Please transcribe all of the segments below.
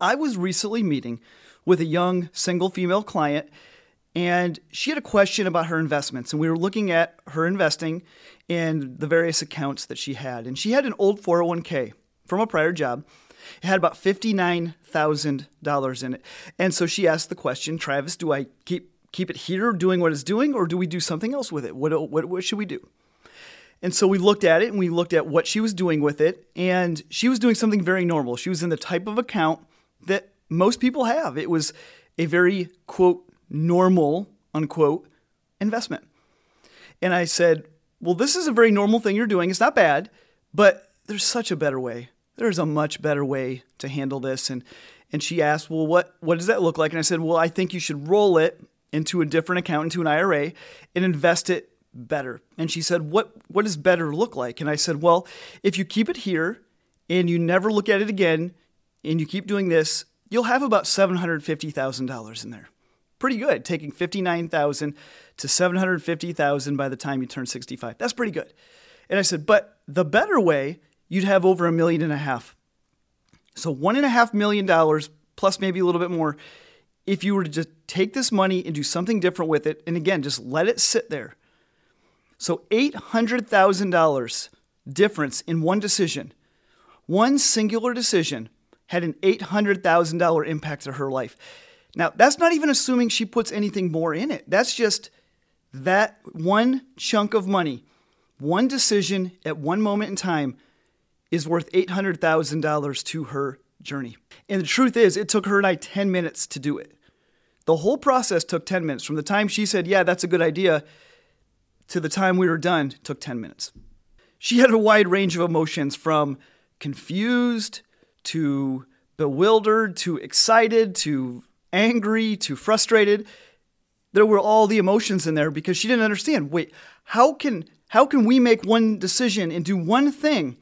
I was recently meeting with a young single female client and she had a question about her investments and we were looking at her investing in the various accounts that she had and she had an old 401k from a prior job. It had about $59,000 in it and so she asked the question Travis do I keep keep it here doing what it's doing or do we do something else with it? What, what, what should we do? And so we looked at it and we looked at what she was doing with it and she was doing something very normal. She was in the type of account that most people have. It was a very, quote, normal, unquote, investment. And I said, Well, this is a very normal thing you're doing. It's not bad, but there's such a better way. There's a much better way to handle this. And and she asked, Well, what, what does that look like? And I said, Well, I think you should roll it into a different account, into an IRA, and invest it better. And she said, What what does better look like? And I said, Well, if you keep it here and you never look at it again, and you keep doing this, you'll have about $750,000 in there. Pretty good, taking 59,000 to 750,000 by the time you turn 65. That's pretty good. And I said, but the better way, you'd have over a million and a half. So one and a half million dollars plus maybe a little bit more if you were to just take this money and do something different with it, and again, just let it sit there. So $800,000 difference in one decision, one singular decision had an $800,000 impact to her life. Now, that's not even assuming she puts anything more in it. That's just that one chunk of money, one decision at one moment in time is worth $800,000 to her journey. And the truth is, it took her and I 10 minutes to do it. The whole process took 10 minutes. From the time she said, Yeah, that's a good idea, to the time we were done, took 10 minutes. She had a wide range of emotions from confused to bewildered to excited to angry to frustrated. There were all the emotions in there because she didn't understand. Wait, how can how can we make one decision and do one thing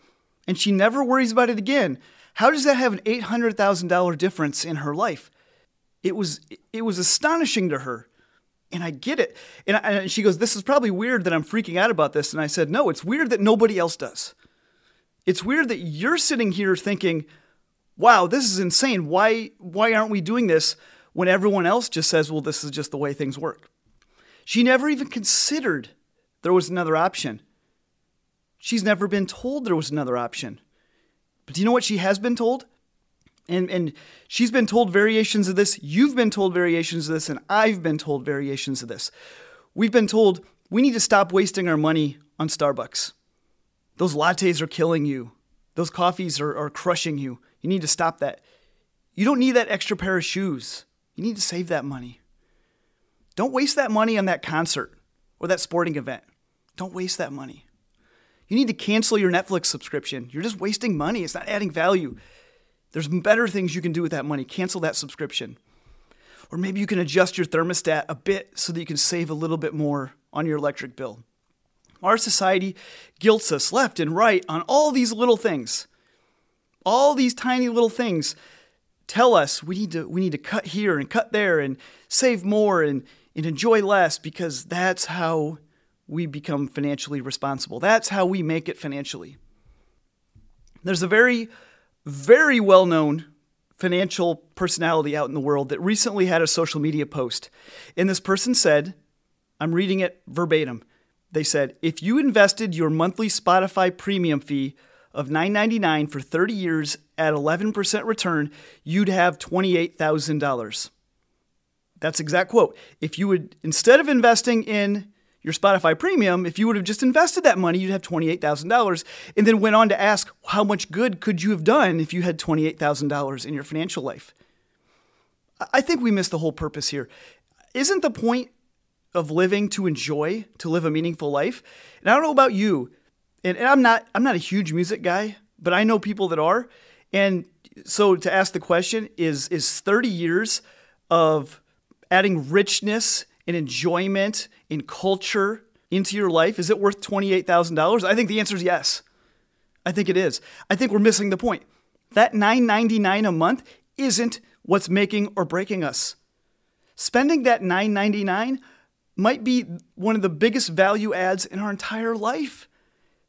and she never worries about it again? How does that have an $800,000 difference in her life? It was it was astonishing to her. And I get it. And, I, and she goes, This is probably weird that I'm freaking out about this. And I said, No, it's weird that nobody else does. It's weird that you're sitting here thinking, wow, this is insane. Why, why aren't we doing this when everyone else just says, well, this is just the way things work? She never even considered there was another option. She's never been told there was another option. But do you know what she has been told? And, and she's been told variations of this. You've been told variations of this. And I've been told variations of this. We've been told we need to stop wasting our money on Starbucks. Those lattes are killing you. Those coffees are, are crushing you. You need to stop that. You don't need that extra pair of shoes. You need to save that money. Don't waste that money on that concert or that sporting event. Don't waste that money. You need to cancel your Netflix subscription. You're just wasting money. It's not adding value. There's better things you can do with that money. Cancel that subscription. Or maybe you can adjust your thermostat a bit so that you can save a little bit more on your electric bill. Our society guilts us left and right on all these little things. All these tiny little things tell us we need to we need to cut here and cut there and save more and, and enjoy less because that's how we become financially responsible. That's how we make it financially. There's a very, very well known financial personality out in the world that recently had a social media post. And this person said, I'm reading it verbatim. They said, if you invested your monthly Spotify premium fee of $9.99 for 30 years at 11% return, you'd have $28,000. That's exact quote. If you would, instead of investing in your Spotify premium, if you would have just invested that money, you'd have $28,000. And then went on to ask, how much good could you have done if you had $28,000 in your financial life? I think we missed the whole purpose here. Isn't the point of living to enjoy, to live a meaningful life? And I don't know about you, and, and I'm not I'm not a huge music guy, but I know people that are, and So to ask the question is is 30 years of adding richness and enjoyment in culture into your life is it worth $28,000? I think the answer is yes. I think it is. I think we're missing the point. That $9.99 a month isn't what's making or breaking us. Spending that $9.99 might be one of the biggest value adds in our entire life.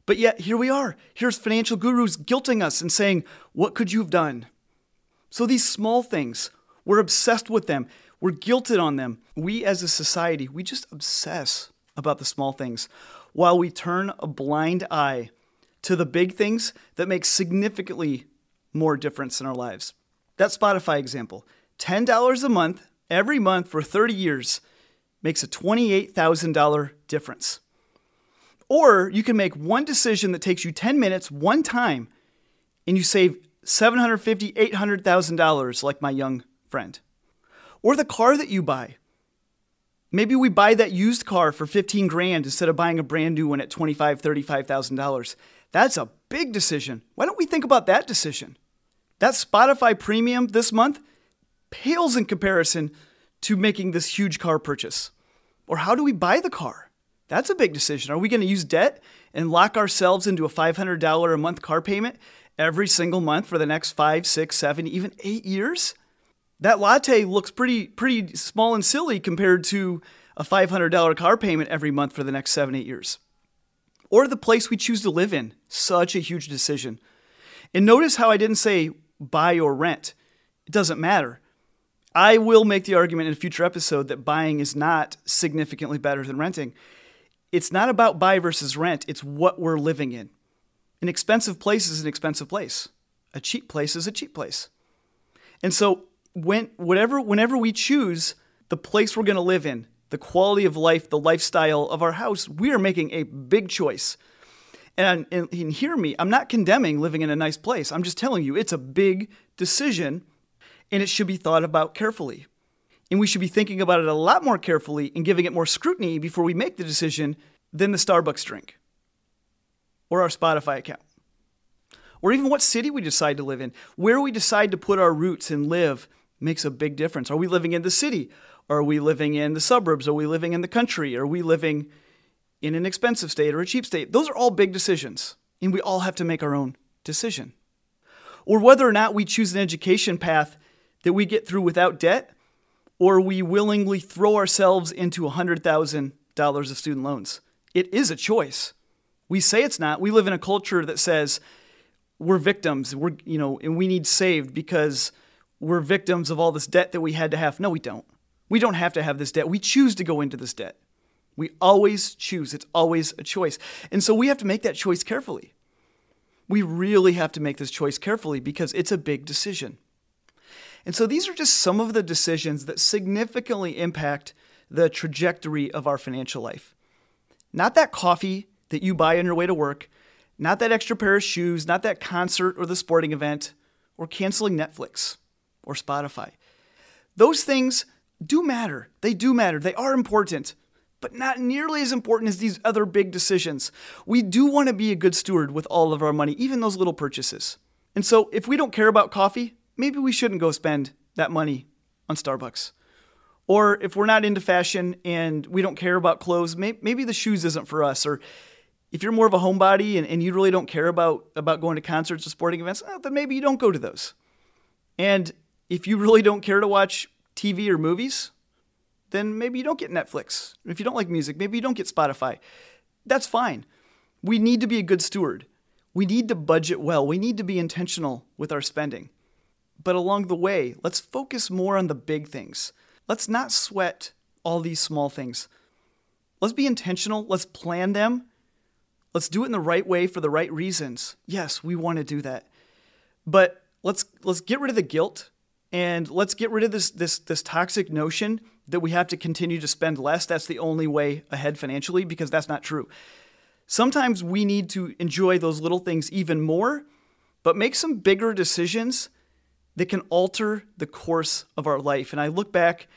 But yet, here we are. Here's financial gurus guilting us and saying, What could you have done? So, these small things, we're obsessed with them. We're guilted on them. We as a society, we just obsess about the small things while we turn a blind eye to the big things that make significantly more difference in our lives. That Spotify example $10 a month, every month for 30 years, makes a $28,000 difference. Or you can make one decision that takes you 10 minutes one time and you save $750,000, $800,000 like my young friend. Or the car that you buy. Maybe we buy that used car for 15 grand instead of buying a brand new one at $25,000, $35,000. That's a big decision. Why don't we think about that decision? That Spotify premium this month pales in comparison to making this huge car purchase. Or how do we buy the car? That's a big decision. Are we going to use debt and lock ourselves into a $500 a month car payment every single month for the next five, six, seven, even eight years? That latte looks pretty pretty small and silly compared to a $500 car payment every month for the next seven, eight years. Or the place we choose to live in. Such a huge decision. And notice how I didn't say buy or rent. It doesn't matter. I will make the argument in a future episode that buying is not significantly better than renting it's not about buy versus rent, it's what we're living in. An expensive place is an expensive place. A cheap place is a cheap place. And so when whatever whenever we choose the place we're going to live in, the quality of life, the lifestyle of our house, we are making a big choice. And, and, and hear me, I'm not condemning living in a nice place. I'm just telling you it's a big decision and it should be thought about carefully. And we should be thinking about it a lot more carefully and giving it more scrutiny before we make the decision than the Starbucks drink or our Spotify account. Or even what city we decide to live in. Where we decide to put our roots and live makes a big difference. Are we living in the city? Are we living in the suburbs? Are we living in the country? Are we living in an expensive state or a cheap state? Those are all big decisions, and we all have to make our own decision. Or whether or not we choose an education path that we get through without debt or we willingly throw ourselves into $100,000 of student loans. It is a choice. We say it's not. We live in a culture that says we're victims, we're, you know, and we need saved because we're victims of all this debt that we had to have. No, we don't. We don't have to have this debt. We choose to go into this debt. We always choose. It's always a choice. And so we have to make that choice carefully. We really have to make this choice carefully because it's a big decision. And so these are just some of the decisions that significantly impact the trajectory of our financial life. Not that coffee that you buy on your way to work, not that extra pair of shoes, not that concert or the sporting event, or canceling Netflix or Spotify. Those things do matter. They do matter. They are important, but not nearly as important as these other big decisions. We do want to be a good steward with all of our money, even those little purchases. And so if we don't care about coffee, maybe we shouldn't go spend that money on Starbucks. Or if we're not into fashion and we don't care about clothes, maybe the shoes isn't for us. Or if you're more of a homebody and, and you really don't care about, about going to concerts or sporting events, eh, then maybe you don't go to those. And if you really don't care to watch TV or movies, then maybe you don't get Netflix. If you don't like music, maybe you don't get Spotify. That's fine. We need to be a good steward. We need to budget well. We need to be intentional with our spending. But along the way, let's focus more on the big things. Let's not sweat all these small things. Let's be intentional. Let's plan them. Let's do it in the right way for the right reasons. Yes, we want to do that. But let's let's get rid of the guilt and let's get rid of this this this toxic notion that we have to continue to spend less. That's the only way ahead financially because that's not true. Sometimes we need to enjoy those little things even more, but make some bigger decisions that can alter the course of our life. And I look back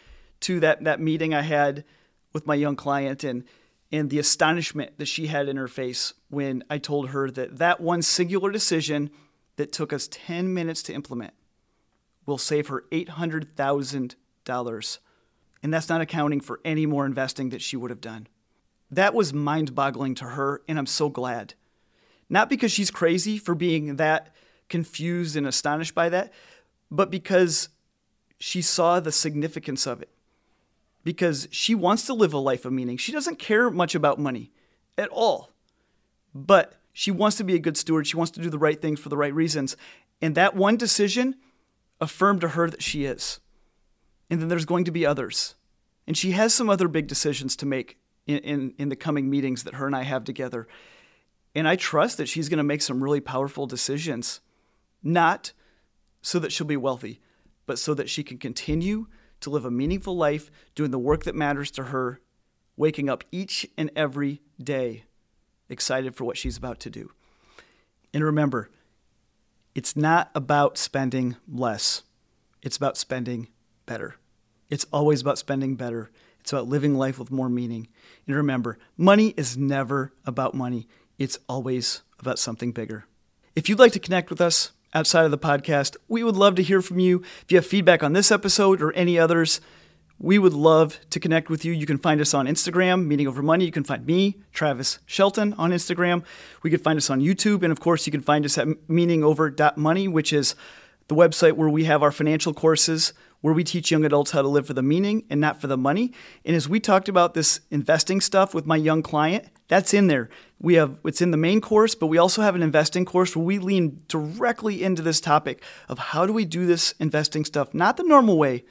to that, that meeting I had with my young client and, and the astonishment that she had in her face when I told her that that one singular decision that took us 10 minutes to implement will save her $800,000. And that's not accounting for any more investing that she would have done. That was mind boggling to her, and I'm so glad. Not because she's crazy for being that confused and astonished by that, but because she saw the significance of it. Because she wants to live a life of meaning. She doesn't care much about money at all, but she wants to be a good steward. She wants to do the right things for the right reasons. And that one decision affirmed to her that she is. And then there's going to be others. And she has some other big decisions to make in, in, in the coming meetings that her and I have together. And I trust that she's going to make some really powerful decisions, not so that she'll be wealthy, but so that she can continue to live a meaningful life, doing the work that matters to her, waking up each and every day excited for what she's about to do. And remember, it's not about spending less, it's about spending better. It's always about spending better. It's about living life with more meaning. And remember, money is never about money, it's always about something bigger. If you'd like to connect with us outside of the podcast, we would love to hear from you. If you have feedback on this episode or any others, we would love to connect with you. You can find us on Instagram, Meaning Over Money. You can find me, Travis Shelton, on Instagram. We can find us on YouTube. And of course, you can find us at meaningover.money, which is the website where we have our financial courses where we teach young adults how to live for the meaning and not for the money. And as we talked about this investing stuff with my young client, that's in there. We have it's in the main course, but we also have an investing course where we lean directly into this topic of how do we do this investing stuff, not the normal way,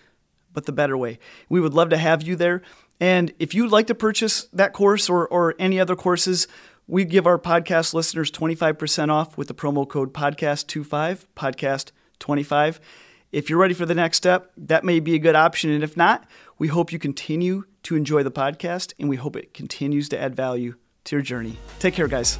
but the better way. We would love to have you there. And if you'd like to purchase that course or, or any other courses, we give our podcast listeners 25% off with the promo code podcast25, podcast25. If you're ready for the next step, that may be a good option. And if not, we hope you continue to enjoy the podcast and we hope it continues to add value to your journey. Take care, guys.